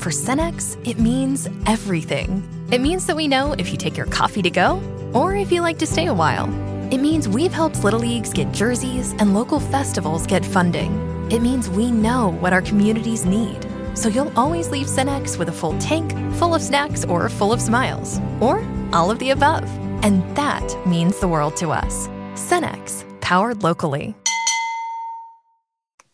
For Cenex, it means everything. It means that we know if you take your coffee to go or if you like to stay a while. It means we've helped Little Leagues get jerseys and local festivals get funding. It means we know what our communities need. So you'll always leave Cenex with a full tank, full of snacks, or full of smiles. Or all of the above. And that means the world to us. Cenex, powered locally.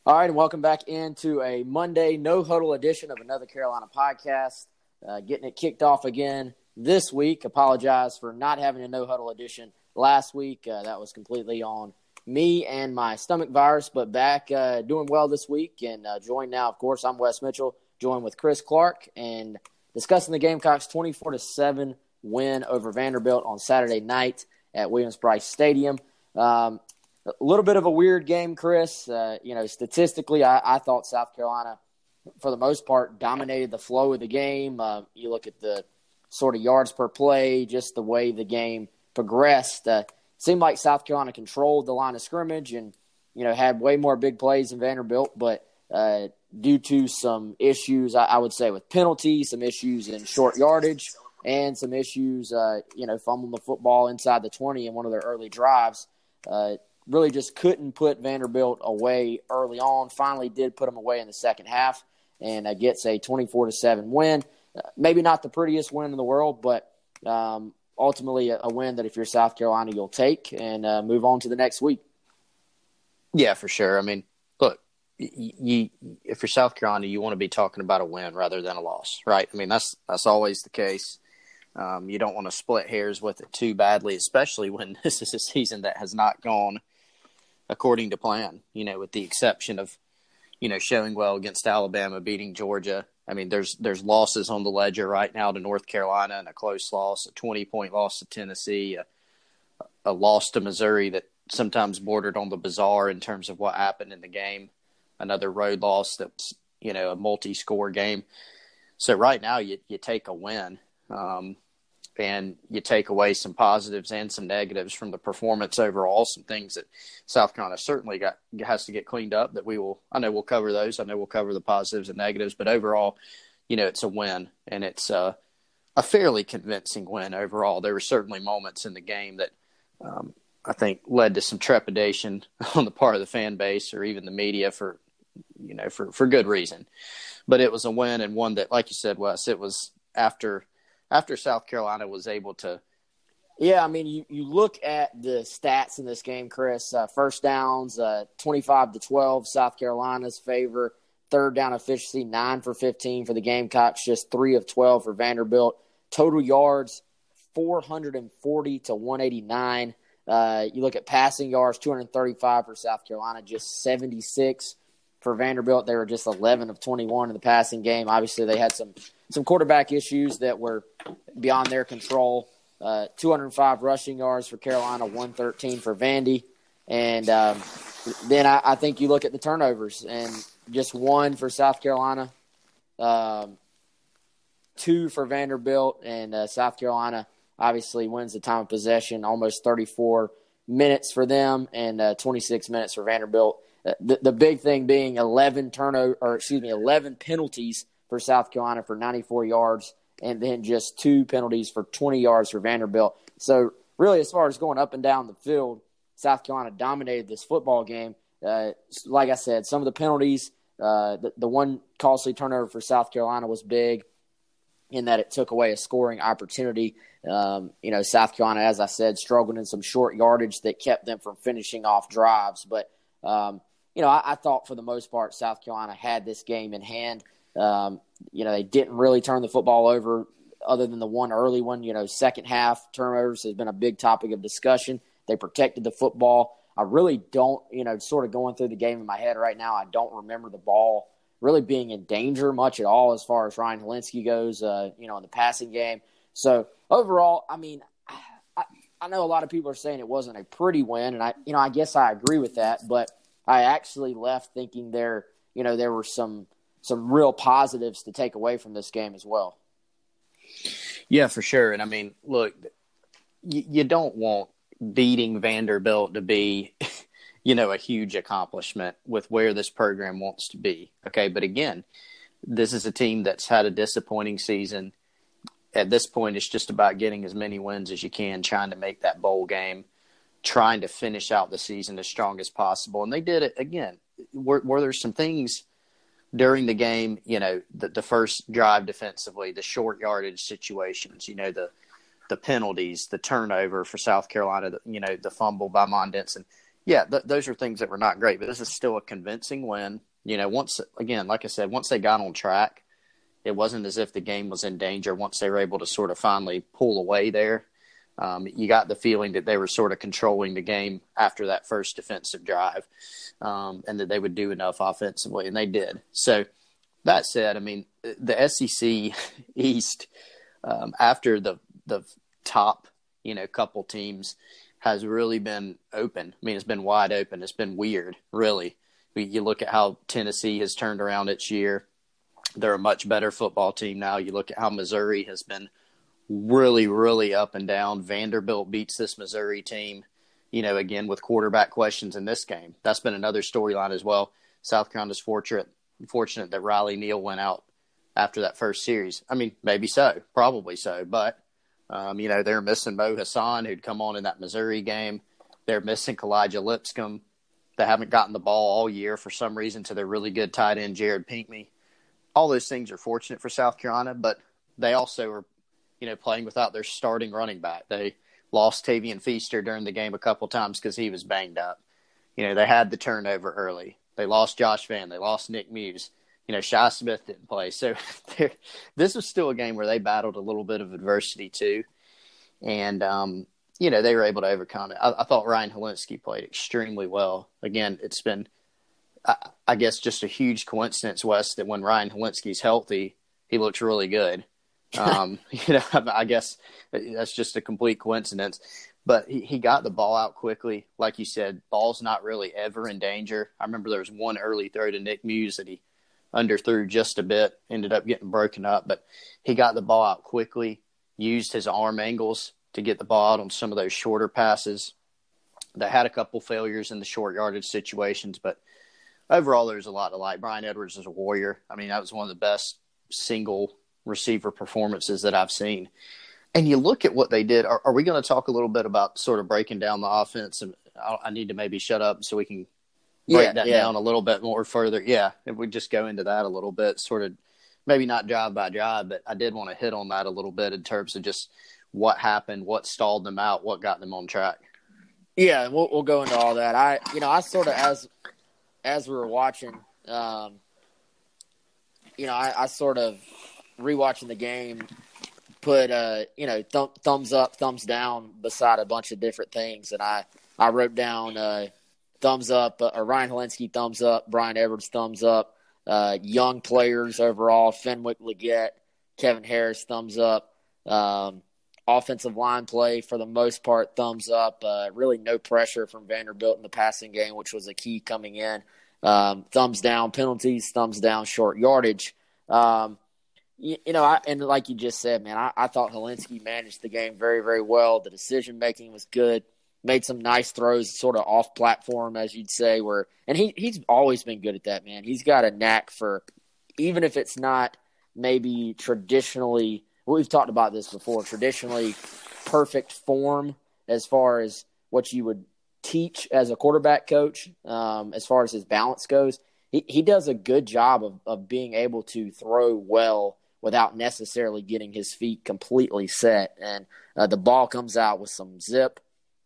All right, and welcome back into a Monday no huddle edition of another Carolina podcast. Uh, getting it kicked off again this week. Apologize for not having a no huddle edition last week. Uh, that was completely on me and my stomach virus, but back uh, doing well this week. And uh, joined now, of course, I'm Wes Mitchell, joined with Chris Clark and discussing the Gamecocks' 24 to seven win over Vanderbilt on Saturday night at Williams Brice Stadium. Um, a little bit of a weird game, Chris. Uh, you know, statistically, I, I, thought South Carolina, for the most part, dominated the flow of the game. Uh, you look at the sort of yards per play, just the way the game progressed. Uh, seemed like South Carolina controlled the line of scrimmage and you know had way more big plays than Vanderbilt, but uh, due to some issues, I, I, would say with penalties, some issues in short yardage, and some issues, uh, you know, fumbling the football inside the twenty in one of their early drives uh, really just couldn't put Vanderbilt away early on. Finally, did put them away in the second half and uh, gets a 24 to seven win. Uh, maybe not the prettiest win in the world, but um, ultimately a, a, win that if you're South Carolina, you'll take and uh, move on to the next week. Yeah, for sure. I mean, look, if you're South Carolina, you want to be talking about a win rather than a loss, right? I mean, that's that's always the case. Um, you don't want to split hairs with it too badly, especially when this is a season that has not gone – according to plan, you know, with the exception of, you know, showing well against Alabama, beating Georgia. I mean, there's there's losses on the ledger right now to North Carolina and a close loss, a 20 point loss to Tennessee, a, a loss to Missouri that sometimes bordered on the bizarre in terms of what happened in the game, another road loss that was, you know, a multi score game. So right now you you take a win. Um, and you take away some positives and some negatives from the performance overall. Some things that South Carolina certainly got has to get cleaned up. That we will, I know we'll cover those. I know we'll cover the positives and negatives, but overall, you know, it's a win and it's a, a fairly convincing win overall. There were certainly moments in the game that um, I think led to some trepidation on the part of the fan base or even the media for you know for for good reason. But it was a win and one that, like you said, Wes, it was after after South Carolina was able to. Yeah, I mean, you, you look at the stats in this game, Chris. Uh, first downs, uh, 25 to 12, South Carolina's favor. Third down efficiency, 9 for 15 for the Gamecocks, just 3 of 12 for Vanderbilt. Total yards, 440 to 189. Uh, you look at passing yards, 235 for South Carolina, just 76 for Vanderbilt. They were just 11 of 21 in the passing game. Obviously, they had some some quarterback issues that were beyond their control. Uh, 205 rushing yards for Carolina, 113 for Vandy. And um, then I, I, think you look at the turnovers and just one for South Carolina, um, two for Vanderbilt, and uh, South Carolina obviously wins the time of possession, almost 34 minutes for them and uh, 26 minutes for Vanderbilt. Uh, the, the big thing being 11 turnover, or excuse me, 11 penalties for South Carolina for 94 yards, and then just two penalties for 20 yards for Vanderbilt. So, really, as far as going up and down the field, South Carolina dominated this football game. Uh, like I said, some of the penalties, uh, the, the one costly turnover for South Carolina was big in that it took away a scoring opportunity. Um, you know, South Carolina, as I said, struggled in some short yardage that kept them from finishing off drives. But, um, you know, I, I, thought for the most part, South Carolina had this game in hand. Um, you know, they didn't really turn the football over other than the one early one. You know, second half turnovers has been a big topic of discussion. They protected the football. I really don't, you know, sort of going through the game in my head right now. I don't remember the ball really being in danger much at all as far as Ryan Hilinski goes, uh, you know, in the passing game. So overall, I mean, I, I know a lot of people are saying it wasn't a pretty win, and I, you know, I guess I agree with that. But I actually left thinking there, you know, there were some some real positives to take away from this game as well. Yeah, for sure. And I mean, look, you, you don't want beating Vanderbilt to be, you know, a huge accomplishment with where this program wants to be. Okay, but again, this is a team that's had a disappointing season. At this point, it's just about getting as many wins as you can, trying to make that bowl game, trying to finish out the season as strong as possible. And they did it again. Were, were there some things during the game, you know, the, the first drive defensively, the short yardage situations, you know, the the penalties, the turnover for South Carolina, the, you know, the fumble by Mon Denson. Yeah, th- those are things that were not great, but this is still a convincing win. You know, once again, like I said, once they got on track, it wasn't as if the game was in danger. Once they were able to sort of finally pull away there, um, you got the feeling that they were sort of controlling the game after that first defensive drive um, and that they would do enough offensively, and they did. So that said, I mean, the SEC East um, after the the top you know couple teams has really been open. I mean, it's been wide open. It's been weird, really. You look at how Tennessee has turned around its year. They're a much better football team now. You look at how Missouri has been really, really up and down. Vanderbilt beats this Missouri team you know, again with quarterback questions in this game. That's been another storyline as well. South Carolina's fortunate fortunate that Riley Neal went out after that first series. I mean, maybe so, probably so, but um, you know, they're missing Mo Hassan, who'd come on in that Missouri game. They're missing Kalija Lipscomb. They haven't gotten the ball all year for some reason to their really good tight end, Jared Pinkney. All those things are fortunate for South Carolina, but they also are, you know, playing without their starting running back. They lost Tavien Feaster during the game a couple times because he was banged up. You know, they had the turnover early. They lost Josh Vann. They lost Nick Muse. You know, Shi Smith didn't play. So this was still a game where they battled a little bit of adversity too. And, um, you know, they were able to overcome it. I, I thought Ryan Hilinski played extremely well. Again, it's been, I, I guess, just a huge coincidence, Wes, that when Ryan Hilinski's healthy, he looks really good. Um, you know, I guess that's just a complete coincidence. But he, he got the ball out quickly. Like you said, ball's not really ever in danger. I remember there was one early throw to Nick Muse that he underthrew just a bit, ended up getting broken up. But he got the ball out quickly, used his arm angles to get the ball out on some of those shorter passes. They had a couple failures in the short yardage situations, but overall, there's a lot to like. Bryan Edwards is a warrior. I mean, that was one of the best single receiver performances that I've seen. And you look at what they did. Are, are we going to talk a little bit about sort of breaking down the offense? And I, I need to maybe shut up so we can break yeah, that yeah. down a little bit more further. Yeah, if we just go into that a little bit, sort of maybe not job by job, but I did want to hit on that a little bit in terms of just what happened, what stalled them out, what got them on track. Yeah, we'll, we'll go into all that. I, you know, I sort of as as we were watching, um, you know, I, I sort of rewatching the game, put uh, you know th- thumbs up, thumbs down beside a bunch of different things, and I I wrote down uh, thumbs up uh, Ryan Hilinski thumbs up, Bryan Edwards thumbs up, uh, young players overall, Fenwick Legette, Kevin Harris thumbs up. Um, offensive line play for the most part thumbs up. Uh, really no pressure from Vanderbilt in the passing game, which was a key coming in. Um, thumbs down penalties, thumbs down short yardage. Um, you, know, I, and like you just said, man, I, I thought Hilinski managed the game very, very well. The decision making was good. Made some nice throws, sort of off platform, as you'd say. Where and he he's always been good at that, man. He's got a knack for, even if it's not maybe traditionally. We've talked about this before. Traditionally, perfect form as far as what you would teach as a quarterback coach, um, as far as his balance goes. He, he does a good job of, of being able to throw well without necessarily getting his feet completely set. And uh, the ball comes out with some zip.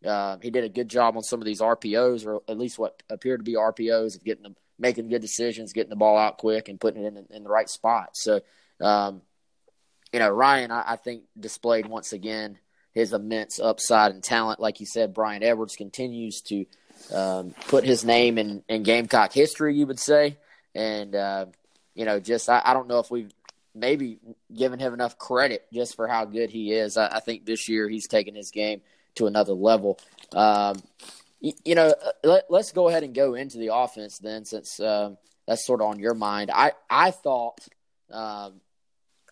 Uh, he did a good job on some of these RPOs, or at least what appeared to be RPOs, of getting them, making good decisions, getting the ball out quick, and putting it in, in the right spot. So, um, you know, Ryan, I, I, think displayed once again his immense upside and talent. Like you said, Bryan Edwards continues to um, put his name in, in Gamecock history, you would say. And, uh, you know, just I, I don't know if we've maybe given him enough credit just for how good he is. I, I think this year he's taken his game to another level. Um, you, you, know, uh, let, us go ahead and go into the offense then, since uh, that's sort of on your mind. I I thought um,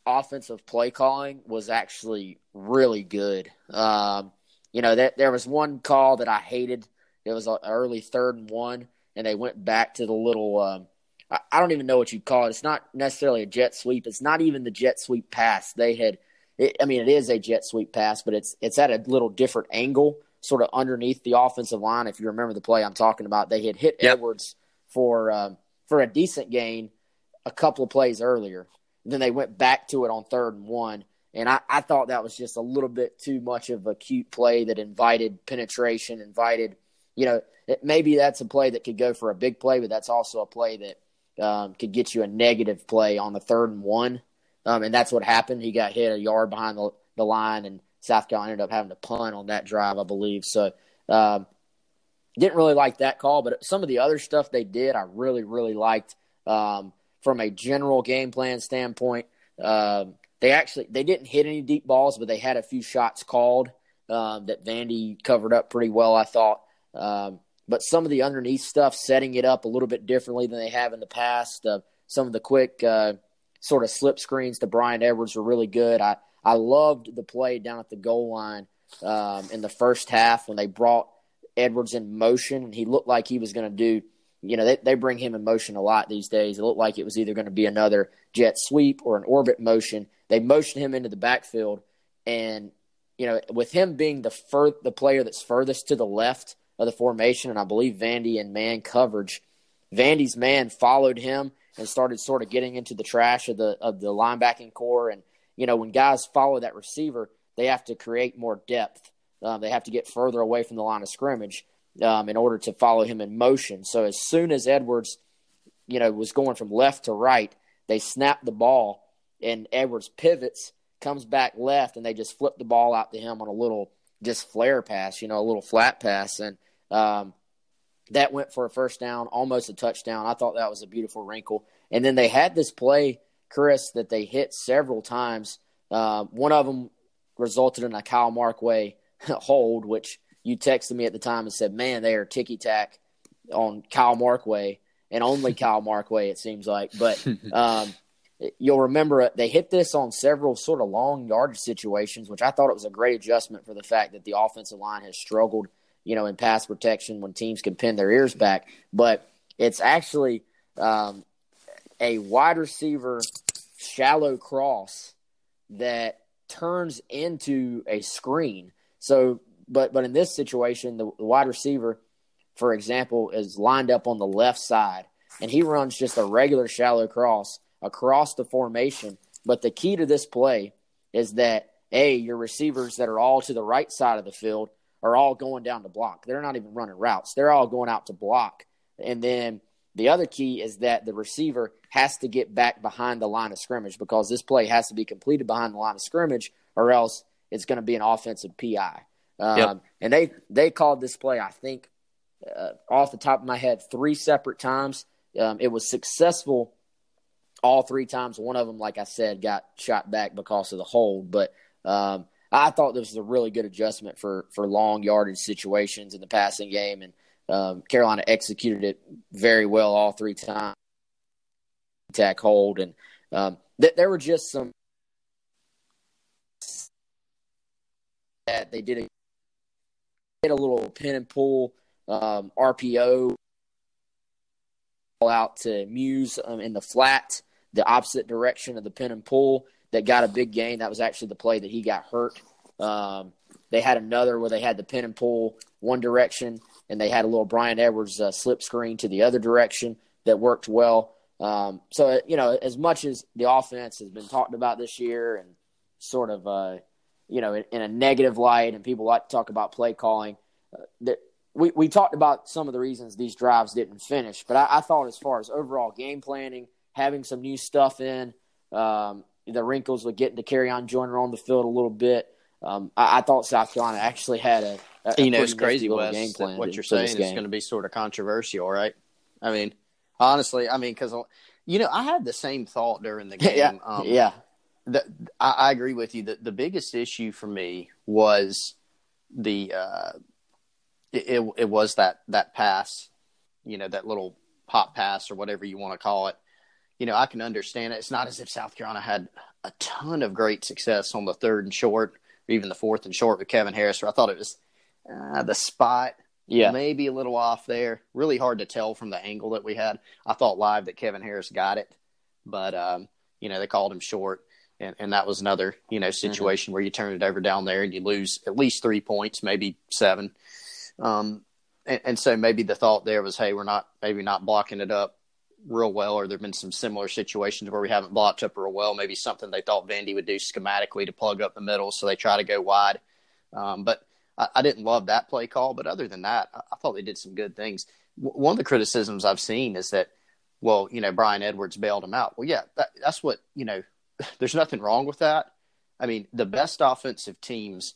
offensive play calling was actually really good. Um, you know, that there was one call that I hated. It was an early third and one, and they went back to the little. Um, I, I don't even know what you call it. It's not necessarily a jet sweep. It's not even the jet sweep pass. They had. It, I mean, it is a jet sweep pass, but it's it's at a little different angle, sort of underneath the offensive line. If you remember the play I'm talking about, they had hit yep. Edwards for um, for a decent gain a couple of plays earlier. And Then they went back to it on third and one. And I, I thought that was just a little bit too much of a cute play that invited penetration, invited, you know, it, maybe that's a play that could go for a big play, but that's also a play that um, could get you a negative play on the third and one. Um, and that's what happened. He got hit a yard behind the, the line, and South Carolina ended up having to punt on that drive, I believe. So, um, didn't really like that call, but some of the other stuff they did, I really, really liked. Um, from a general game plan standpoint. Um, they actually they didn't hit any deep balls, but they had a few shots called um, that Vandy covered up pretty well, I thought. Um, but some of the underneath stuff, setting it up a little bit differently than they have in the past. Uh, some of the quick uh, sort of slip screens to Bryan Edwards were really good. I I loved the play down at the goal line um, in the first half when they brought Edwards in motion, and he looked like he was going to do you know, they, they bring him in motion a lot these days. It looked like it was either going to be another jet sweep or an orbit motion. They motioned him into the backfield, and you know, with him being the fur- the player that's furthest to the left of the formation, and I believe Vandy in man coverage, Vandy's man followed him and started sort of getting into the trash of the of the linebacking core. And you know, when guys follow that receiver, they have to create more depth. Um, they have to get further away from the line of scrimmage um, in order to follow him in motion. So as soon as Edwards, you know, was going from left to right, they snapped the ball, and Edwards pivots, comes back left, and they just flip the ball out to him on a little just flare pass, you know, a little flat pass, and um, that went for a first down, almost a touchdown. I thought that was a beautiful wrinkle. And then they had this play, Chris, that they hit several times. Uh, one of them resulted in a Kyle Markway hold, which you texted me at the time and said, "Man, they are ticky tack on Kyle Markway and only Kyle Markway." It seems like, but um, you'll remember they hit this on several sort of long yardage situations, which I thought it was a great adjustment for the fact that the offensive line has struggled, you know, in pass protection when teams can pin their ears back. But it's actually um, a wide receiver shallow cross that turns into a screen. So but but in this situation, the, the wide receiver, for example, is lined up on the left side, and he runs just a regular shallow cross across the formation. But the key to this play is that a your receivers that are all to the right side of the field are all going down to block. They're not even running routes; they're all going out to block. And then the other key is that the receiver has to get back behind the line of scrimmage because this play has to be completed behind the line of scrimmage, or else it's going to be an offensive PI. Um, yep. And they they called this play, I think, uh, off the top of my head, three separate times. Um, it was successful all three times. One of them, like I said, got shot back because of the hold. But um, I thought this was a really good adjustment for for long yardage situations in the passing game, and um, Carolina executed it very well all three times. Attack hold, and um, th- there were just some that they did a a little pin and pull um, RPO out to Muse um, in the flat, the opposite direction of the pin and pull that got a big gain. That was actually the play that he got hurt. Um, they had another where they had the pin and pull one direction, and they had a little Bryan Edwards uh, slip screen to the other direction that worked well. Um, so, you know, as much as the offense has been talked about this year and sort of uh, you know, in, in, a negative light, and people like to talk about play calling. Uh, that we we talked about some of the reasons these drives didn't finish, but I, I thought as far as overall game planning, having some new stuff in, um, the wrinkles with getting Dakereon Joyner on the field a little bit. Um, I, I, thought South Carolina actually had a, a, you know, it's crazy, Wes, game plan what you're saying is going to be sort of controversial, right? I mean, honestly, I mean, because you know, I had the same thought during the game. yeah, Um, yeah, the, I, I agree with you. The, the biggest issue for me was the uh, it, it it was that that pass, you know, that little pop pass or whatever you want to call it. You know, I can understand it. It's not as if South Carolina had a ton of great success on the third and short, or even the fourth and short with Kevin Harris. I thought it was uh, the spot yeah. maybe a little off there. Really hard to tell from the angle that we had. I thought live that Kevin Harris got it, but um, you know they called him short, and, and that was another you know situation where you turn it over down there and you lose at least three points, maybe seven. Um, and, and so maybe the thought there was, hey, we're not maybe not blocking it up real well, or there've been some similar situations where we haven't blocked up real well. Maybe something they thought Vandy would do schematically to plug up the middle, so they try to go wide. Um, but I, I didn't love that play call. But other than that, I, I thought they did some good things. W- one of the criticisms I've seen is that, well, you know, Bryan Edwards bailed him out. Well, yeah, that, that's what you know. There's nothing wrong with that. I mean, the best offensive teams,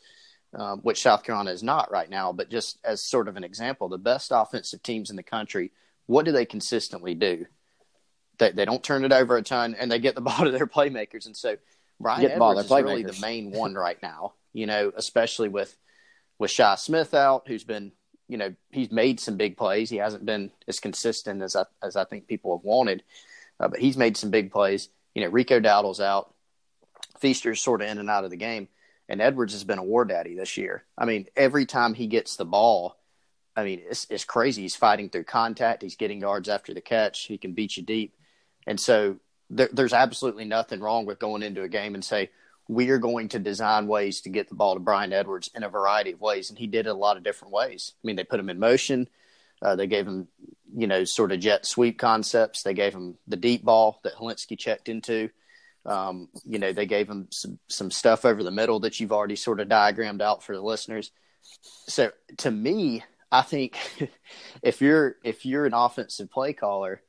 um, which South Carolina is not right now, but just as sort of an example, the best offensive teams in the country, what do they consistently do? They, they don't turn it over a ton, and they get the ball to their playmakers. And so Bryan Get the ball Edwards is really the main one right now. You know, especially with with Shi Smith out, who's been you know he's made some big plays. He hasn't been as consistent as I as I think people have wanted, uh, but he's made some big plays. You know, Rico Dowdle's out. Feaster's sort of in and out of the game, and Edwards has been a war daddy this year. I mean, every time he gets the ball, I mean, it's it's crazy. He's fighting through contact. He's getting yards after the catch. He can beat you deep, and so there, there's absolutely nothing wrong with going into a game and say we are going to design ways to get the ball to Bryan Edwards in a variety of ways, and he did it a lot of different ways. I mean, they put him in motion. Uh, they gave him, you know, sort of jet sweep concepts. They gave him the deep ball that Hilinski checked into. Um, you know, they gave him some, some stuff over the middle that you've already sort of diagrammed out for the listeners. So to me, I think if you're if you're an offensive play caller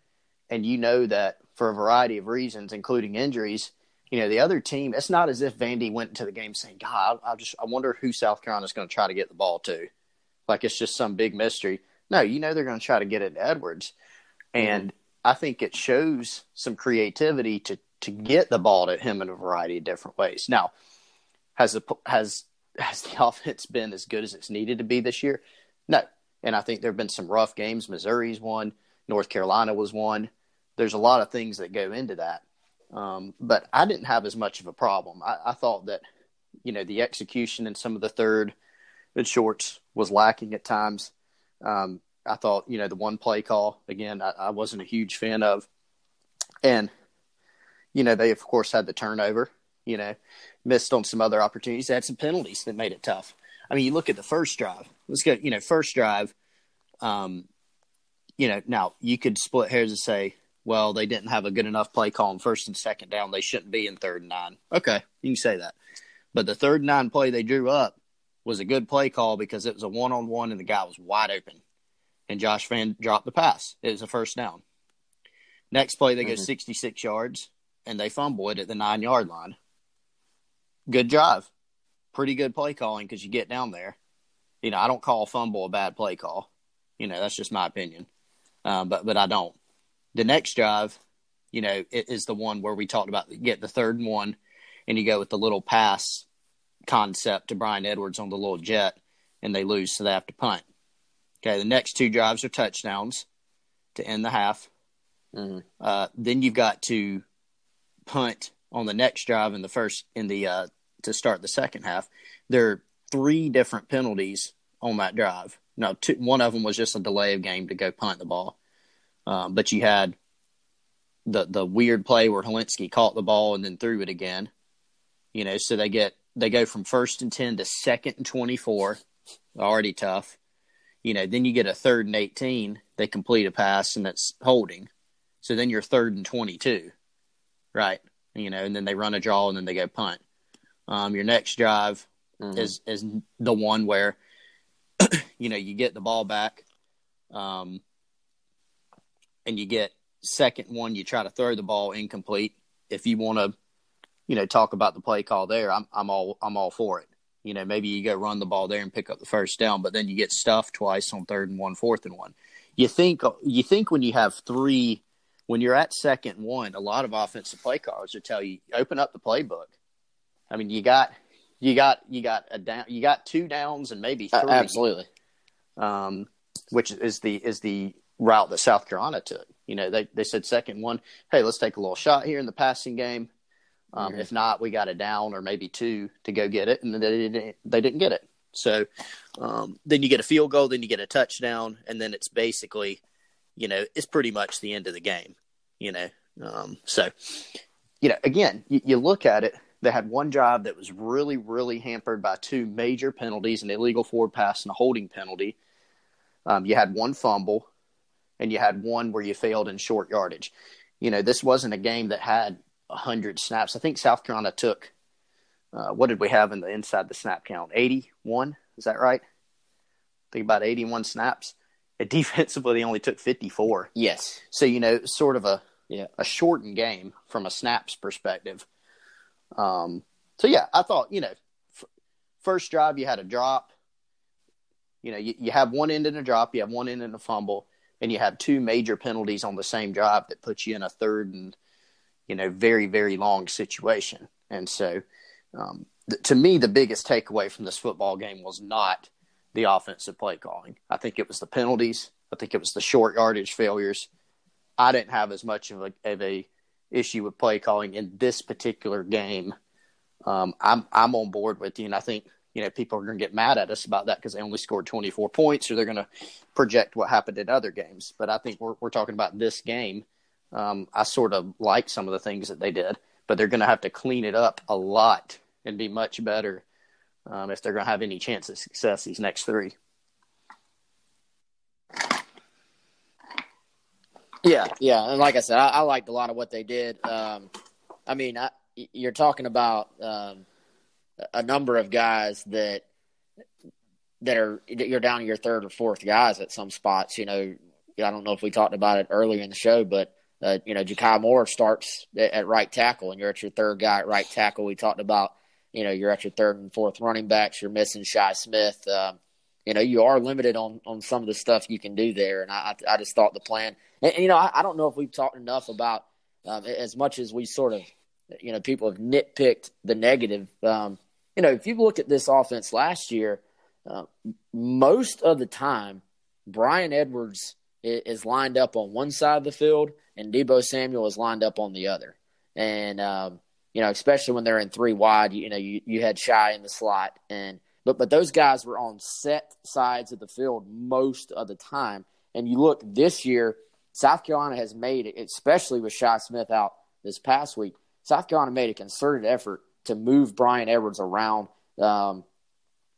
and you know that for a variety of reasons, including injuries, you know the other team. It's not as if Vandy went into the game saying, "God, I, I just I wonder who South Carolina's going to try to get the ball to," like it's just some big mystery. No, you know they're going to try to get it to Edwards, mm-hmm. and I think it shows some creativity to to get the ball to him in a variety of different ways. Now, has the has has the offense been as good as it's needed to be this year? No, and I think there have been some rough games. Missouri's one, North Carolina was one. There's a lot of things that go into that, um, but I didn't have as much of a problem. I, I thought that you know the execution in some of the third and shorts was lacking at times. Um, I thought you know the one play call again I, I wasn't a huge fan of, and you know they of course had the turnover. You know, missed on some other opportunities. They had some penalties that made it tough. I mean, you look at the first drive. Let's go. You know, first drive. Um, you know, now you could split hairs and say, well, they didn't have a good enough play call on first and second down. They shouldn't be in third and nine. Okay, you can say that. But the third and nine play they drew up was a good play call because it was a one on one and the guy was wide open. And Josh Vann dropped the pass. It was a first down. Next play, they go 66 yards and they fumble it at the nine yard line. Good drive. Pretty good play calling because you get down there. You know, I don't call a fumble a bad play call. You know, that's just my opinion. Uh, but but I don't. The next drive, you know, it is the one where we talked about get the third and one, and you go with the little pass concept to Bryan Edwards on the little jet, and they lose, so they have to punt. Okay, the next two drives are touchdowns to end the half. Uh, then you've got to punt on the next drive in the first in the uh, to start the second half. There are three different penalties on that drive. No, two, one of them was just a delay of game to go punt the ball. Um, but you had the the weird play where Hilinski caught the ball and then threw it again. You know, so they get they go from first and ten to second and twenty four, already tough. You know, then you get a third and eighteen. They complete a pass and that's holding. So then you're third and twenty two, right? You know, and then they run a draw and then they go punt. Um, your next drive is is the one where you know you get the ball back, um, and you get second one. You try to throw the ball incomplete. If you want to, you know, talk about the play call there, I'm I'm all I'm all for it. You know, maybe you go run the ball there and pick up the first down, but then you get stuffed twice on third and one, fourth and one. You think you think when you have three, when you're at second one, a lot of offensive play callers will tell you open up the playbook. I mean, you got you got you got a down, you got two downs and maybe three. Uh, absolutely. Um, which is the is the route that South Carolina took. You know, they they said second one, hey, let's take a little shot here in the passing game. Um, mm-hmm. If not, we got a down or maybe two to go get it, and they didn't. They didn't get it. So um, then you get a field goal, then you get a touchdown, and then it's basically, you know, it's pretty much the end of the game. You know, um, so you know, again, you, you look at it. They had one drive that was really, really hampered by two major penalties: an illegal forward pass and a holding penalty. Um, you had one fumble, and you had one where you failed in short yardage. You know, this wasn't a game that had hundred snaps. I think South Carolina took uh, what did we have in the inside the snap count? Eighty one. Is that right? I think about eighty one snaps. And defensively, they only took fifty four. Yes. So you know, sort of a yeah a shortened game from a snaps perspective. Um. So yeah, I thought you know, f- first drive you had a drop. You know, you, you have one end in a drop, you have one end in a fumble, and you have two major penalties on the same drive that puts you in a third and you know, very, very long situation. And so, um, th- to me, the biggest takeaway from this football game was not the offensive play calling. I think it was the penalties. I think it was the short yardage failures. I didn't have as much of a, of a issue with play calling in this particular game. Um, I'm I'm on board with you, and I think you know people are going to get mad at us about that because they only scored 24 points, or they're going to project what happened in other games. But I think we're we're talking about this game um, I sort of like some of the things that they did, but they're going to have to clean it up a lot and be much better um, if they're going to have any chance of success these next three. Yeah, yeah, and like I said, I, I liked a lot of what they did. Um, I mean, I, you're talking about um, a number of guys that that are you're down to your third or fourth guys at some spots. You know, I don't know if we talked about it earlier in the show, but uh, you know, Ja'Kai Moore starts at right tackle, and you're at your third guy at right tackle. We talked about, you know, you're at your third and fourth running backs. You're missing Shi Smith. Um, you know, you are limited on on some of the stuff you can do there, and I I just thought the plan. And, and you know, I, I, don't know if we've talked enough about um, as much as we sort of, you know, people have nitpicked the negative. Um, you know, if you look at this offense last year, uh, most of the time, Bryan Edwards is lined up on one side of the field and Deebo Samuel is lined up on the other. And um, you know, especially when they're in three wide, you, you know, you, you had Shi in the slot, and but but those guys were on set sides of the field most of the time. And you look this year, South Carolina has made it, especially with Shi Smith out this past week. South Carolina made a concerted effort to move Bryan Edwards around. Um,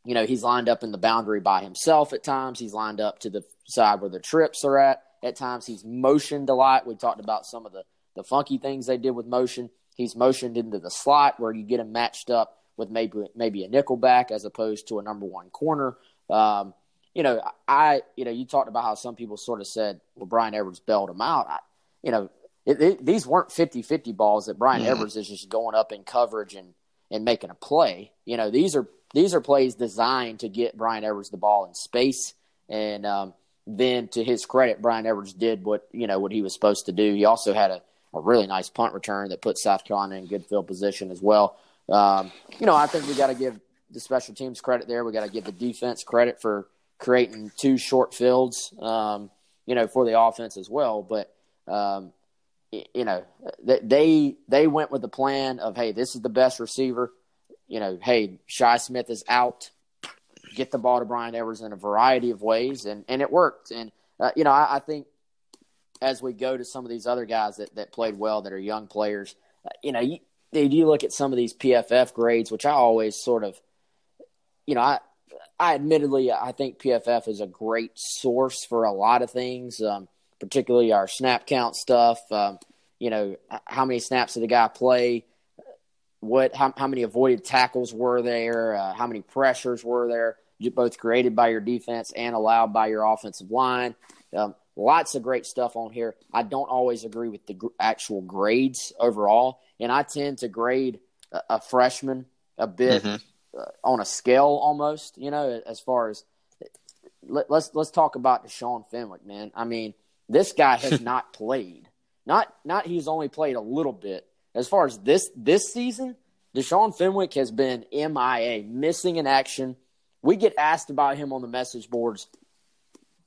you know, he's lined up in the boundary by himself at times. He's lined up to the side where the trips are at. At times, he's motioned a lot. We talked about some of the, the funky things they did with motion. He's motioned into the slot where you get him matched up with maybe maybe a nickel back as opposed to a number one corner. Um, you know, I you know you talked about how some people sort of said, well, Bryan Edwards bailed him out. I, you know, it, it, these weren't 50-50 balls that Bryan mm. Edwards is just going up in coverage and and making a play. You know, these are these are plays designed to get Bryan Edwards the ball in space and um, then to his credit, Bryan Edwards did what you know what he was supposed to do. He also had a, a really nice punt return that put South Carolina in good field position as well. Um, you know, I think we got to give the special teams credit there. We got to give the defense credit for creating two short fields. Um, you know, for the offense as well. But um, you know, they they went with the plan of hey, this is the best receiver. You know, hey, Shi Smith is out get the ball to Bryan Edwards in a variety of ways, and, and it worked. And, uh, you know, I, I, think as we go to some of these other guys that, that played well that are young players, uh, you know, you, you look at some of these PFF grades, which I always sort of, you know, I, I admittedly, I think PFF is a great source for a lot of things, um, particularly our snap count stuff. Um, you know, how many snaps did the guy play? What, how, how many avoided tackles were there? Uh, how many pressures were there? both created by your defense and allowed by your offensive line. Um, lots of great stuff on here. I don't always agree with the gr- actual grades overall, and I tend to grade a, a freshman a bit mm-hmm. uh, on a scale almost. You know, as far as let, let's let's talk about Deshaun Fenwick, man. I mean, this guy has not played. Not not he's only played a little bit. As far as this this season, Deshaun Fenwick has been MIA, missing in action. We get asked about him on the message boards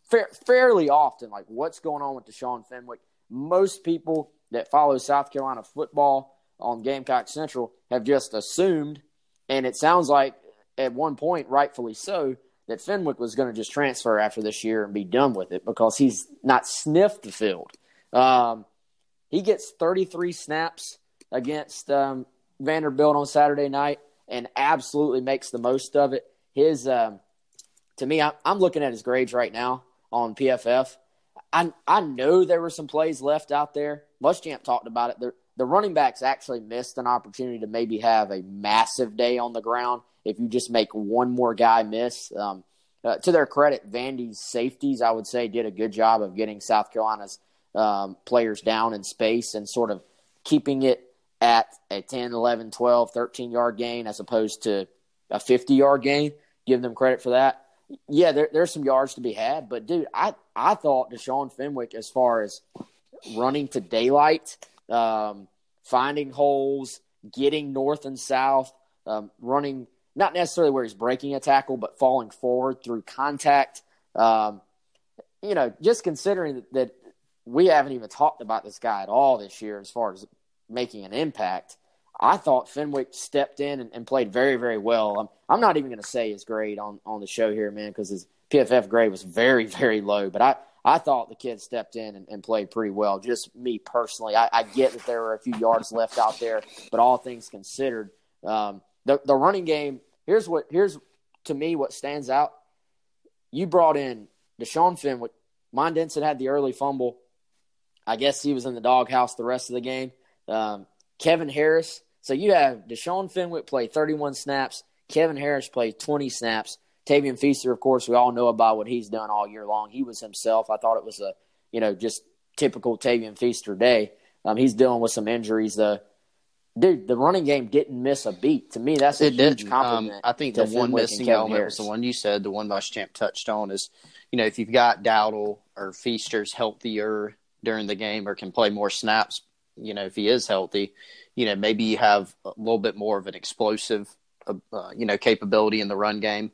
fa- fairly often, like what's going on with Deshaun Fenwick. Most people that follow South Carolina football on Gamecock Central have just assumed, and it sounds like at one point, rightfully so, that Fenwick was going to just transfer after this year and be done with it because he's not sniffed the field. Um, he gets 33 snaps against um, Vanderbilt on Saturday night and absolutely makes the most of it. His, um, to me, I, I'm looking at his grades right now on PFF. I I know there were some plays left out there. Muschamp talked about it. The, the running backs actually missed an opportunity to maybe have a massive day on the ground if you just make one more guy miss. Um, uh, to their credit, Vandy's safeties, I would say, did a good job of getting South Carolina's um, players down in space and sort of keeping it at a 10, 11, 12, 13 yard gain as opposed to a 50 yard gain. Give them credit for that yeah, there, there's some yards to be had, but dude, I I thought Deshaun Fenwick, as far as running to daylight, um, finding holes, getting north and south, um, running not necessarily where he's breaking a tackle, but falling forward through contact. Um, you know, just considering that, that we haven't even talked about this guy at all this year as far as making an impact. I thought Fenwick stepped in and, and played very, very well. I'm, I'm not even going to say his grade on, on the show here, man, because his PFF grade was very, very low. But I, I thought the kid stepped in and, and played pretty well. Just me personally, I, I, get that there were a few yards left out there, but all things considered, um, the the running game. Here's what here's to me what stands out. You brought in Deshaun Fenwick. Mon Denson had the early fumble. I guess he was in the doghouse the rest of the game. Um, Kevin Harris so you have Deshaun Fenwick play 31 snaps, Kevin Harris play 20 snaps. Tavien Feaster, of course, we all know about what he's done all year long. He was himself. I thought it was a, you know, just typical Tavien Feaster day. Um, he's dealing with some injuries. The dude, the running game didn't miss a beat. To me, that's a it huge did. compliment. Um, I think the one Fenwick missing element was the one you said, the one Muschamp touched on is, you know, if you've got Dowdle or Feaster's healthier during the game or can play more snaps, you know, if he is healthy, you know, maybe you have a little bit more of an explosive, uh, uh, you know, capability in the run game.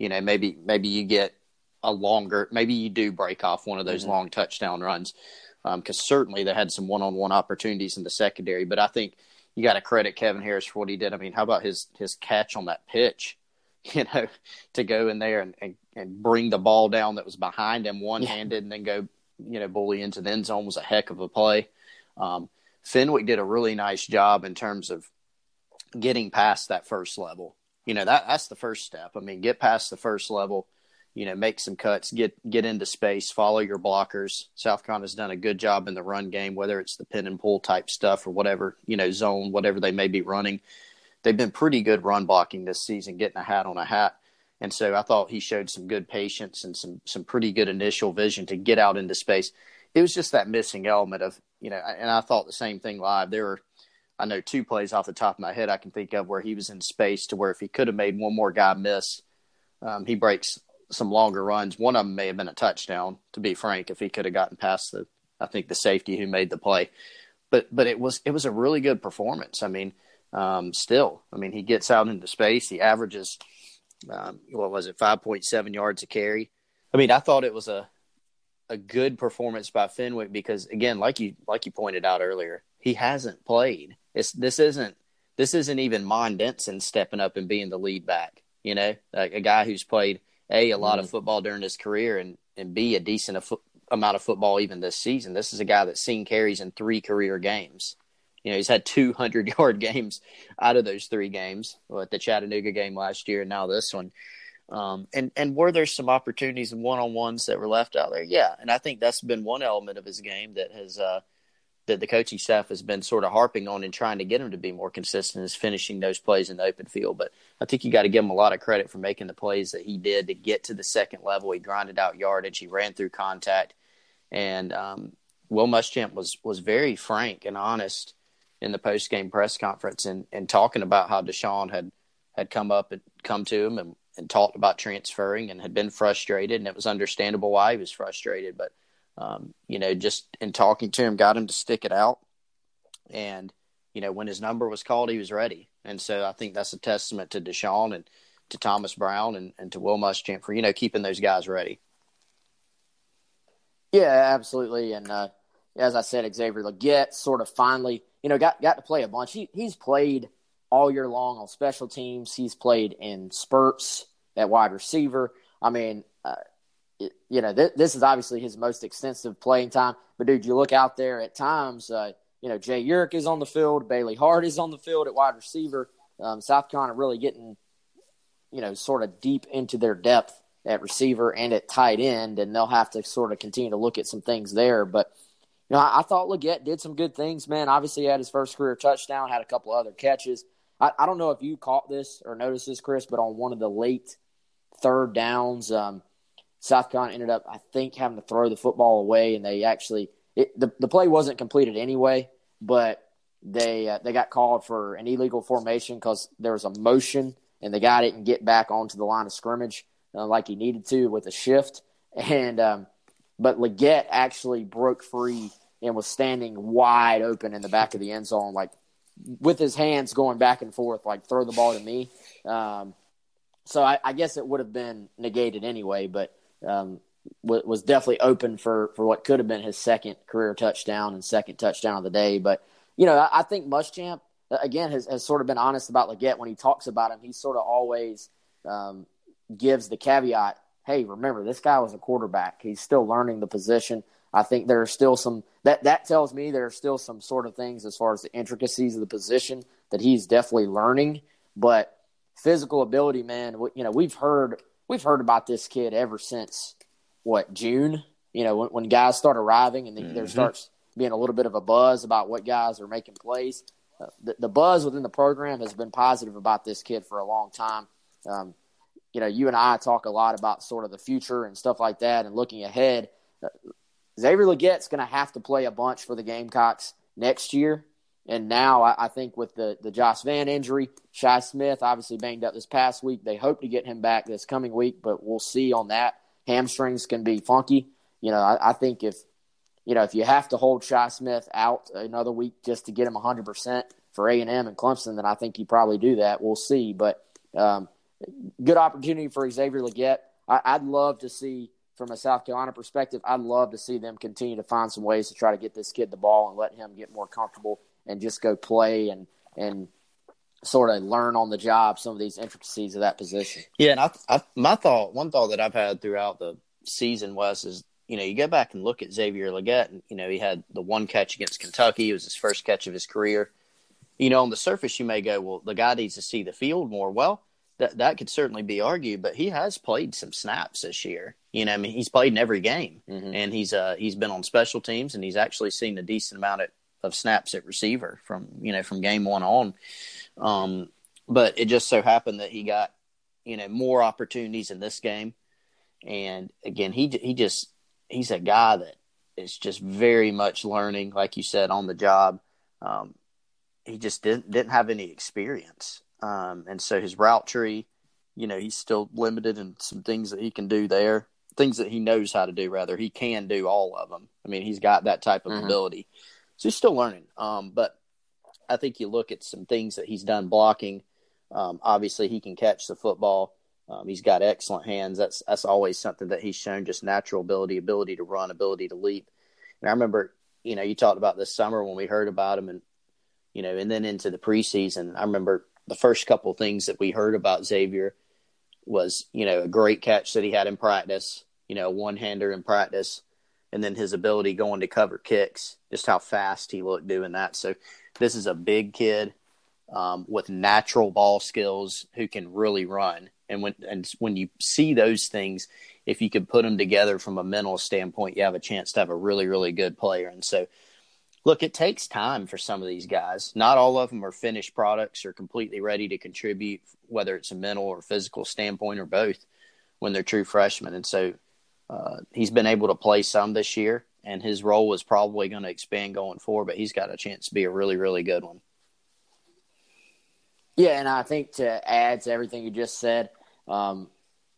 You know, maybe maybe you get a longer, maybe you do break off one of those mm-hmm. long touchdown runs, because um, certainly they had some one-on-one opportunities in the secondary. But I think you got to credit Kevin Harris for what he did. I mean, how about his his catch on that pitch? You know, to go in there and, and, and bring the ball down that was behind him one handed yeah. and then go, you know, bully into the end zone was a heck of a play. Um, Fenwick did a really nice job in terms of getting past that first level. You know, that that's the first step. I mean, get past the first level, you know, make some cuts, get get into space, follow your blockers. South Con has done a good job in the run game, whether it's the pin and pull type stuff or whatever, you know, zone, whatever they may be running. They've been pretty good run blocking this season, getting a hat on a hat. And so I thought he showed some good patience and some some pretty good initial vision to get out into space it was just that missing element of you know, and I thought the same thing live. There were, I know, two plays off the top of my head I can think of where he was in space to where if he could have made one more guy miss, um, he breaks some longer runs. One of them may have been a touchdown, to be frank, if he could have gotten past the, I think the safety who made the play. But but it was it was a really good performance. I mean, um, still, I mean, he gets out into space. He averages, um, what was it, five point seven yards a carry. I mean, I thought it was a a good performance by Fenwick because again, like you like you pointed out earlier, he hasn't played. It's this isn't this isn't even Mon Denson stepping up and being the lead back. You know, like a guy who's played a a lot mm of football during his career and and b a decent fo- amount of football even this season. This is a guy that's seen carries in three career games. You know, he's had 200 yard games out of those three games. Well, at the Chattanooga game last year, and now this one. Um, and and were there some opportunities and one on ones that were left out there? Yeah, and I think that's been one element of his game that has uh, that the coaching staff has been sort of harping on and trying to get him to be more consistent is finishing those plays in the open field. But I think you got to give him a lot of credit for making the plays that he did to get to the second level. He grinded out yardage, he ran through contact, and um, Will Muschamp was was very frank and honest in the post game press conference and, and talking about how Deshaun had had come up and come to him and, and talked about transferring and had been frustrated, and it was understandable why he was frustrated. But um, you know, just in talking to him, got him to stick it out, and you know, when his number was called, he was ready. And so I think that's a testament to Deshaun and to Thomas Brown and, and to Will Muschamp for you know keeping those guys ready. Yeah, absolutely. And uh, as I said, Xavier Legette sort of finally, you know, got got to play a bunch. He he's played all year long on special teams. He's played in spurts at wide receiver. I mean, uh, you know, th- this is obviously his most extensive playing time. But dude, you look out there at times. Uh, you know, Jay Urich is on the field. Bailey Hart is on the field at wide receiver. Um, South Carolina really getting, you know, sort of deep into their depth at receiver and at tight end, and they'll have to sort of continue to look at some things there. But you know, I, I thought Legette did some good things, man. Obviously, he had his first career touchdown, had a couple other catches. I, I don't know if you caught this or noticed this, Chris, but on one of the late third downs, um, South Carolina ended up, I think, having to throw the football away, and they actually it, the the play wasn't completed anyway, but they uh, they got called for an illegal formation because there was a motion, and the guy didn't get back onto the line of scrimmage uh, like he needed to with a shift, and um, but Legette actually broke free and was standing wide open in the back of the end zone, like with his hands going back and forth, like throw the ball to me. Um, so I, I, guess it would have been negated anyway, but um, w- was definitely open for for what could have been his second career touchdown and second touchdown of the day. But you know, I, I think Muschamp uh, again has, has sort of been honest about Legette when he talks about him. He sort of always um, gives the caveat, "Hey, remember this guy was a quarterback. He's still learning the position." I think there are still some that that tells me there are still some sort of things as far as the intricacies of the position that he's definitely learning. But physical ability, man, you know, we've heard we've heard about this kid ever since what June. You know, when, when guys start arriving and mm-hmm. there starts being a little bit of a buzz about what guys are making plays. Uh, the, the, buzz within the program has been positive about this kid for a long time. Um, you know, you and I talk a lot about sort of the future and stuff like that and looking ahead. Uh, Xavier Legette's going to have to play a bunch for the Gamecocks next year. And now I, I, think with the, the Josh Vann injury, Shi Smith obviously banged up this past week. They hope to get him back this coming week, but we'll see on that. Hamstrings can be funky. You know, I, I think if you know if you have to hold Shi Smith out another week just to get him 100 percent for A and M and Clemson, then I think you probably do that. We'll see, but um, good opportunity for Xavier Legette. I, I'd love to see from a South Carolina perspective, I'd love to see them continue to find some ways to try to get this kid the ball and let him get more comfortable and just go play and and sort of learn on the job some of these intricacies of that position. Yeah, and I, I, my thought, one thought that I've had throughout the season was is you know you go back and look at Xavier Legette, and you know he had the one catch against Kentucky. It was his first catch of his career. You know, on the surface, you may go, well, the guy needs to see the field more. Well, that that could certainly be argued, but he has played some snaps this year. You know, I mean, he's played in every game, mm-hmm. and he's uh he's been on special teams, and he's actually seen a decent amount of, of snaps at receiver from you know from game one on. Um, but it just so happened that he got you know more opportunities in this game, and again, he he just he's a guy that is just very much learning, like you said, on the job. Um, he just didn't didn't have any experience um, and so his route tree, you know, he's still limited in some things that he can do there, things that he knows how to do. Rather, he can do all of them. I mean, he's got that type of mm-hmm. ability, so he's still learning. Um, but I think you look at some things that he's done blocking. Um, obviously, he can catch the football. Um, he's got excellent hands. That's that's always something that he's shown just natural ability, ability to run, ability to leap. And I remember, you know, you talked about this summer when we heard about him, and you know, and then into the preseason. I remember the first couple things that we heard about Xavier was, you know, a great catch that he had in practice, you know, one hander in practice, and then his ability going to cover kicks, just how fast he looked doing that. So this is a big kid um, with natural ball skills who can really run. And when and when you see those things, if you could put them together from a mental standpoint, you have a chance to have a really really good player. And so look, it takes time for some of these guys. Not all of them are finished products or completely ready to contribute, whether it's a mental or physical standpoint or both, when they're true freshmen. And so uh, he's been able to play some this year, and his role is probably going to expand going forward. But he's got a chance to be a really, really good one. Yeah, and I think to add to everything you just said, um,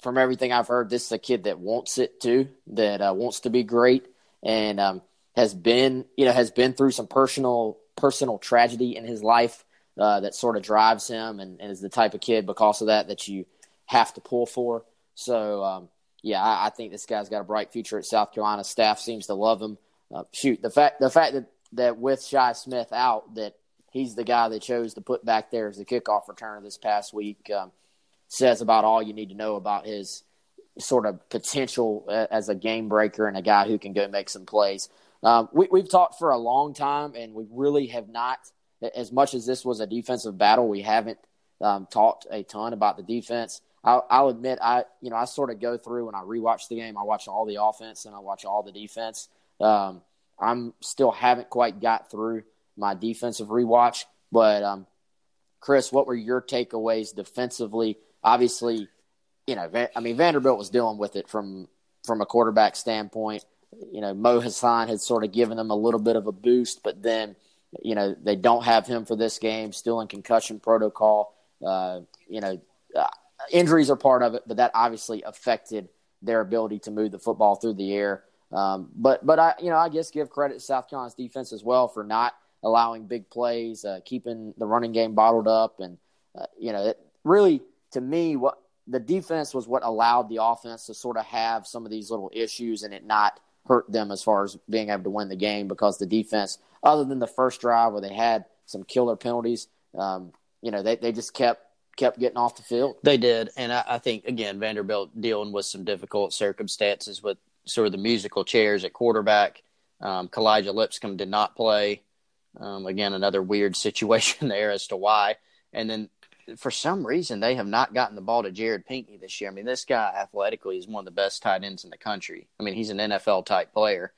from everything I've heard, this is a kid that wants it too, that uh, wants to be great, and um, has been, you know, has been through some personal personal tragedy in his life uh, that sort of drives him, and, and, is the type of kid because of that that you have to pull for. So, um, yeah, I, I, think this guy's got a bright future at South Carolina. Staff seems to love him. Uh, shoot, the fact the fact that that with Shi Smith out, that he's the guy they chose to put back there as the kickoff returner this past week um, says about all you need to know about his sort of potential as a game breaker and a guy who can go make some plays. Um, we, we've talked for a long time, and we really have not, as much as this was a defensive battle, we haven't um, talked a ton about the defense. I'll, I'll, admit, I you know I sort of go through when I rewatch the game. I watch all the offense and I watch all the defense. Um, I'm still haven't quite got through my defensive rewatch. But um, Chris, what were your takeaways defensively? Obviously, you know, I mean Vanderbilt was dealing with it from from a quarterback standpoint. You know, Mo Hasan had sort of given them a little bit of a boost, but then you know they don't have him for this game, still in concussion protocol. Uh, you know, uh, injuries are part of it, but that obviously affected their ability to move the football through the air. Um, but but I you know I guess give credit to South Carolina's defense as well for not allowing big plays, uh, keeping the running game bottled up, and uh, you know, it really to me what the defense was what allowed the offense to sort of have some of these little issues and it not hurt them as far as being able to win the game because the defense, other than the first drive where they had some killer penalties, um, you know, they, they just kept kept getting off the field. They did, and I, I think again Vanderbilt dealing with some difficult circumstances with sort of the musical chairs at quarterback. Um, Kalija Lipscomb did not play. Um, again, another weird situation there as to why. And then for some reason, they have not gotten the ball to Jared Pinkney this year. I mean, this guy athletically is one of the best tight ends in the country. I mean, he's an NFL type player.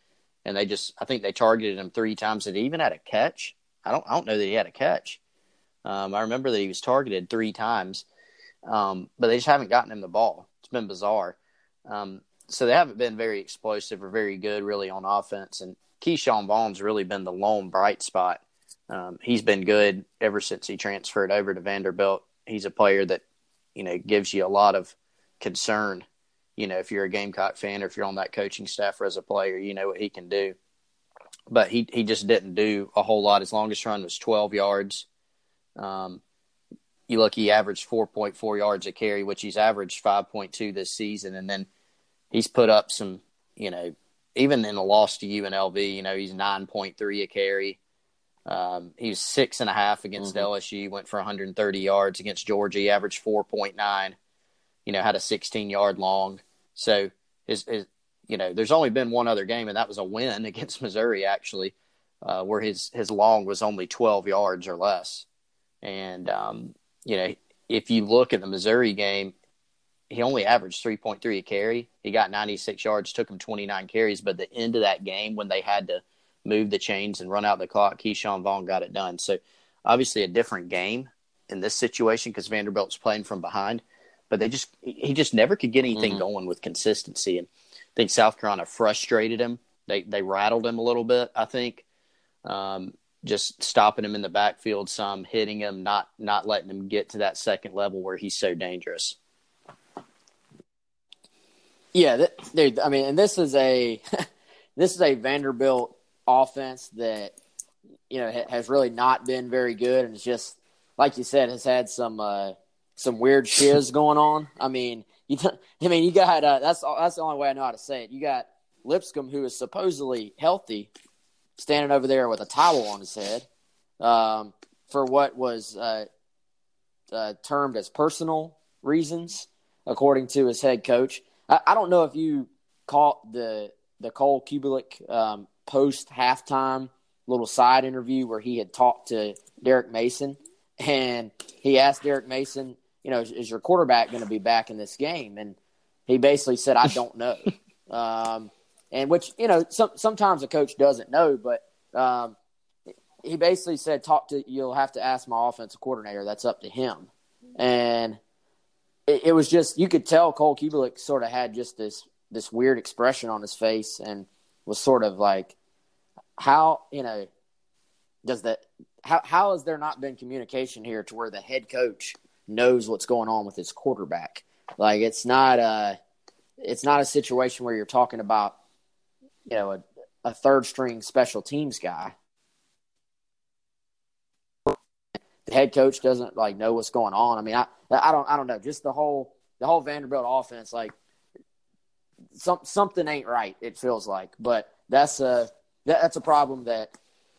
And they just, I think they targeted him three times. That he even had a catch. I don't, I don't know that he had a catch. Um, I remember that he was targeted three times, um, but they just haven't gotten him the ball. It's been bizarre. Um, so they haven't been very explosive or very good really on offense. And Ke'Shawn Vaughn's really been the lone bright spot. Um, he's been good ever since he transferred over to Vanderbilt. He's a player that, you know, gives you a lot of concern. You know, if you're a Gamecock fan or if you're on that coaching staff or as a player, you know what he can do. But he he just didn't do a whole lot. His longest run was 12 yards. Um, you look, he averaged 4.4 yards a carry, which he's averaged 5.2 this season, and then he's put up some, you know, even in a loss to UNLV, you know, he's 9.3 a carry. Um, he was six and a half against mm-hmm. LSU, went for 130 yards against Georgia. He averaged 4.9, you know, had a 16 yard long. So his, his, you know, there's only been one other game, and that was a win against Missouri, actually, uh, where his, his long was only 12 yards or less. And, um, you know, if you look at the Missouri game, he only averaged 3.3 a carry. He got 96 yards, took him 29 carries, but the end of that game when they had to move the chains and run out the clock, Ke'Shawn Vaughn got it done. So obviously a different game in this situation because Vanderbilt's playing from behind, but they just he just never could get anything mm-hmm. going with consistency. And I think South Carolina frustrated him. They they rattled him a little bit. I think. Um, just stopping him in the backfield some, hitting him, not not letting him get to that second level where he's so dangerous. Yeah, dude. I mean, and this is a this is a Vanderbilt offense that you know has really not been very good, and it's just like you said, has had some uh, some weird shiz going on. I mean, you I mean, you got uh, that's that's the only way I know how to say it. You got Lipscomb, who is supposedly healthy, standing over there with a towel on his head um, for what was uh, uh, termed as personal reasons, according to his head coach. I, I don't know if you caught the the Cole Cubelic um, post halftime little side interview where he had talked to Derek Mason, and he asked Derek Mason, you know, is, is your quarterback going to be back in this game? And he basically said, I don't know. um, and which you know, some, sometimes a coach doesn't know, but um, he basically said, "Talk to you'll have to ask my offensive coordinator. That's up to him." And it, it was just you could tell Cole Cubelic sort of had just this this weird expression on his face and was sort of like how you know does that how how has there not been communication here to where the head coach knows what's going on with his quarterback? Like it's not a it's not a situation where you're talking about you know a, a third string special teams guy. The head coach doesn't like know what's going on. I mean, I I don't I don't know. Just the whole the whole Vanderbilt offense, like some something ain't right. It feels like, but that's a that, that's a problem that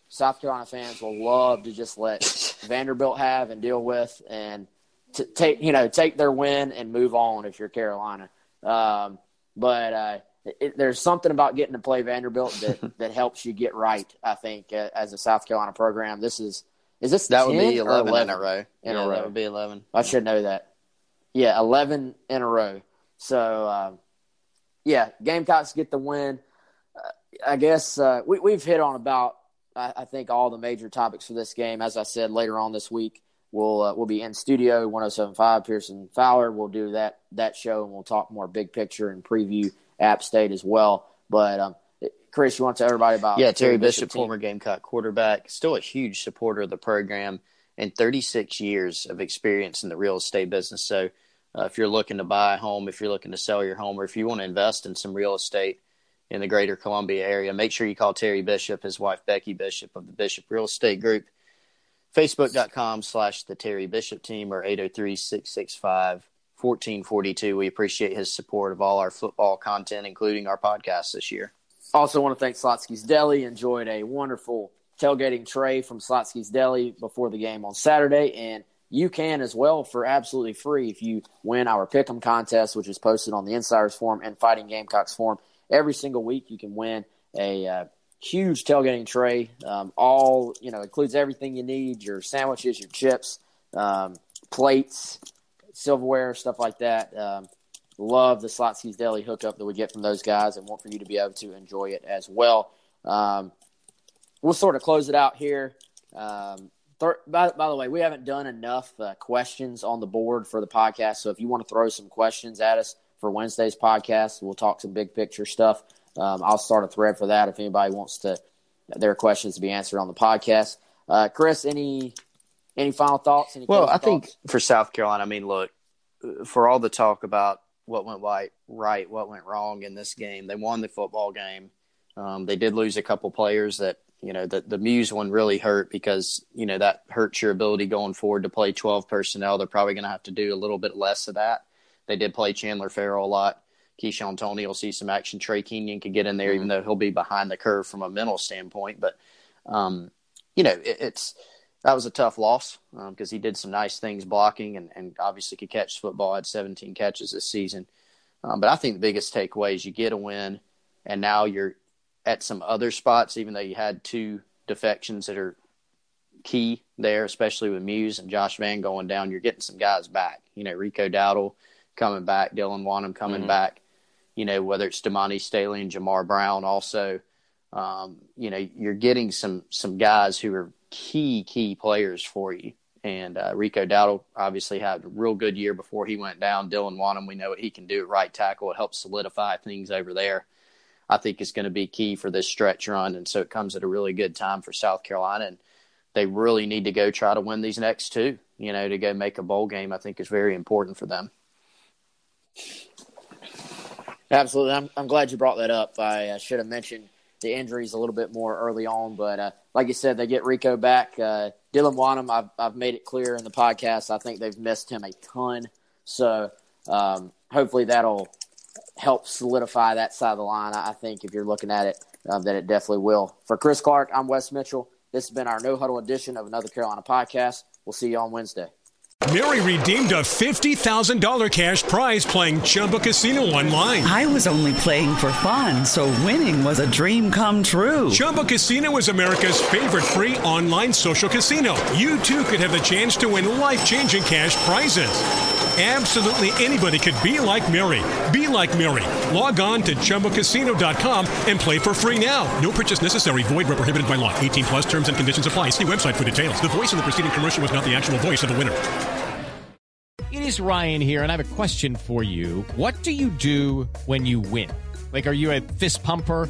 South Carolina fans will love to just let Vanderbilt have and deal with, and to take you know take their win and move on if you're Carolina. Um, but uh, it, there's something about getting to play Vanderbilt that that helps you get right. I think uh, as a South Carolina program, this is is this That would be 10 or 11, in a row. in yeah, a row? That would be 11. I should know that. Yeah, eleven in a row. So um, yeah, Gamecocks get the win. Uh, I guess uh, we, we've hit on about I, I think all the major topics for this game. As I said later on this week, we'll uh, we'll be in studio 107.5 Pearson Fowler. We'll do that that show and we'll talk more big picture and preview App State as well. But um, Chris, you want to tell everybody about Yeah, Terry Bishop, team? former Gamecock quarterback, still a huge supporter of the program, and 36 years of experience in the real estate business. So, uh, if you're looking to buy a home, if you're looking to sell your home, or if you want to invest in some real estate in the greater Columbia area, make sure you call Terry Bishop, his wife Becky Bishop of the Bishop Real Estate Group. Facebook.com slash the Terry Bishop team or 803 665 1442. We appreciate his support of all our football content, including our podcast this year. Also, want to thank Schlotzsky's Deli. Enjoyed a wonderful tailgating tray from Schlotzsky's Deli before the game on Saturday, and you can as well for absolutely free if you win our Pick'em contest, which is posted on the Insiders Forum and Fighting Gamecocks Forum. Every single week, you can win a uh, huge tailgating tray. Um, all you know includes everything you need: your sandwiches, your chips, um, plates, silverware, stuff like that. Um, love the Schlotzsky's Deli hookup that we get from those guys and want for you to be able to enjoy it as well. Um, we'll sort of close it out here. Um, thir- by, by the way, we haven't done enough uh, questions on the board for the podcast. So if you want to throw some questions at us for Wednesday's podcast, we'll talk some big picture stuff. Um, I'll start a thread for that if anybody wants to their questions to be answered on the podcast. Uh, Chris, any any final thoughts? Any Well, I think for South Carolina, I mean, look, for all the talk about what went right, right, what went wrong in this game, they won the football game. Um, they did lose a couple players that you know the the Muse one really hurt because you know that hurts your ability going forward to play twelve personnel. They're probably going to have to do a little bit less of that. They did play Chandler Farrell a lot. Keyshawn Tony will see some action. Trey Kenyon could get in there, even though he'll be behind the curve from a mental standpoint. But um, you know, it, it's that was a tough loss because he did some nice things blocking and, and obviously could catch football. Had 17 catches this season. Um, but I think the biggest takeaway is you get a win, and now you're at some other spots, even though you had two defections that are key there, especially with Muse and Josh Vann going down. You're getting some guys back. You know, Rico Dowdle coming back, Dylan Wonnum coming back. You know, whether it's Damani Staley and Jamar Brown also. Um, you know, you're getting some some guys who are key key players for you. And uh, Rico Dowdle obviously had a real good year before he went down. Dylan Wonnum, we know what he can do at right tackle. It helps solidify things over there. I think is going to be key for this stretch run, and so it comes at a really good time for South Carolina. And they really need to go try to win these next two. You know, to go make a bowl game, I think is very important for them. Absolutely. I'm, I'm glad you brought that up. I uh, should have mentioned the injuries a little bit more early on, but uh, like you said, they get Rico back. Uh, Dylan Wonnum, I've, I've made it clear in the podcast. I think they've missed him a ton. So um, hopefully that'll help solidify that side of the line. I I think if you're looking at it, um, that it definitely will. For Chris Clark, I'm Wes Mitchell. This has been our No Huddle edition of Another Carolina podcast. We'll see you on Wednesday. Mary redeemed a $50,000 cash prize playing Chumba Casino online. I was only playing for fun, so winning was a dream come true. Chumba Casino is America's favorite free online social casino. You too could have the chance to win life changing cash prizes. Absolutely anybody could be like Mary. Be like Mary. Log on to ChumbaCasino.com and play for free now. No purchase necessary. Void where prohibited by law. 18 plus terms and conditions apply. See website for details. The voice in the preceding commercial was not the actual voice of the winner. It is Ryan here, and I have a question for you. What do you do when you win? Like, are you a fist pumper?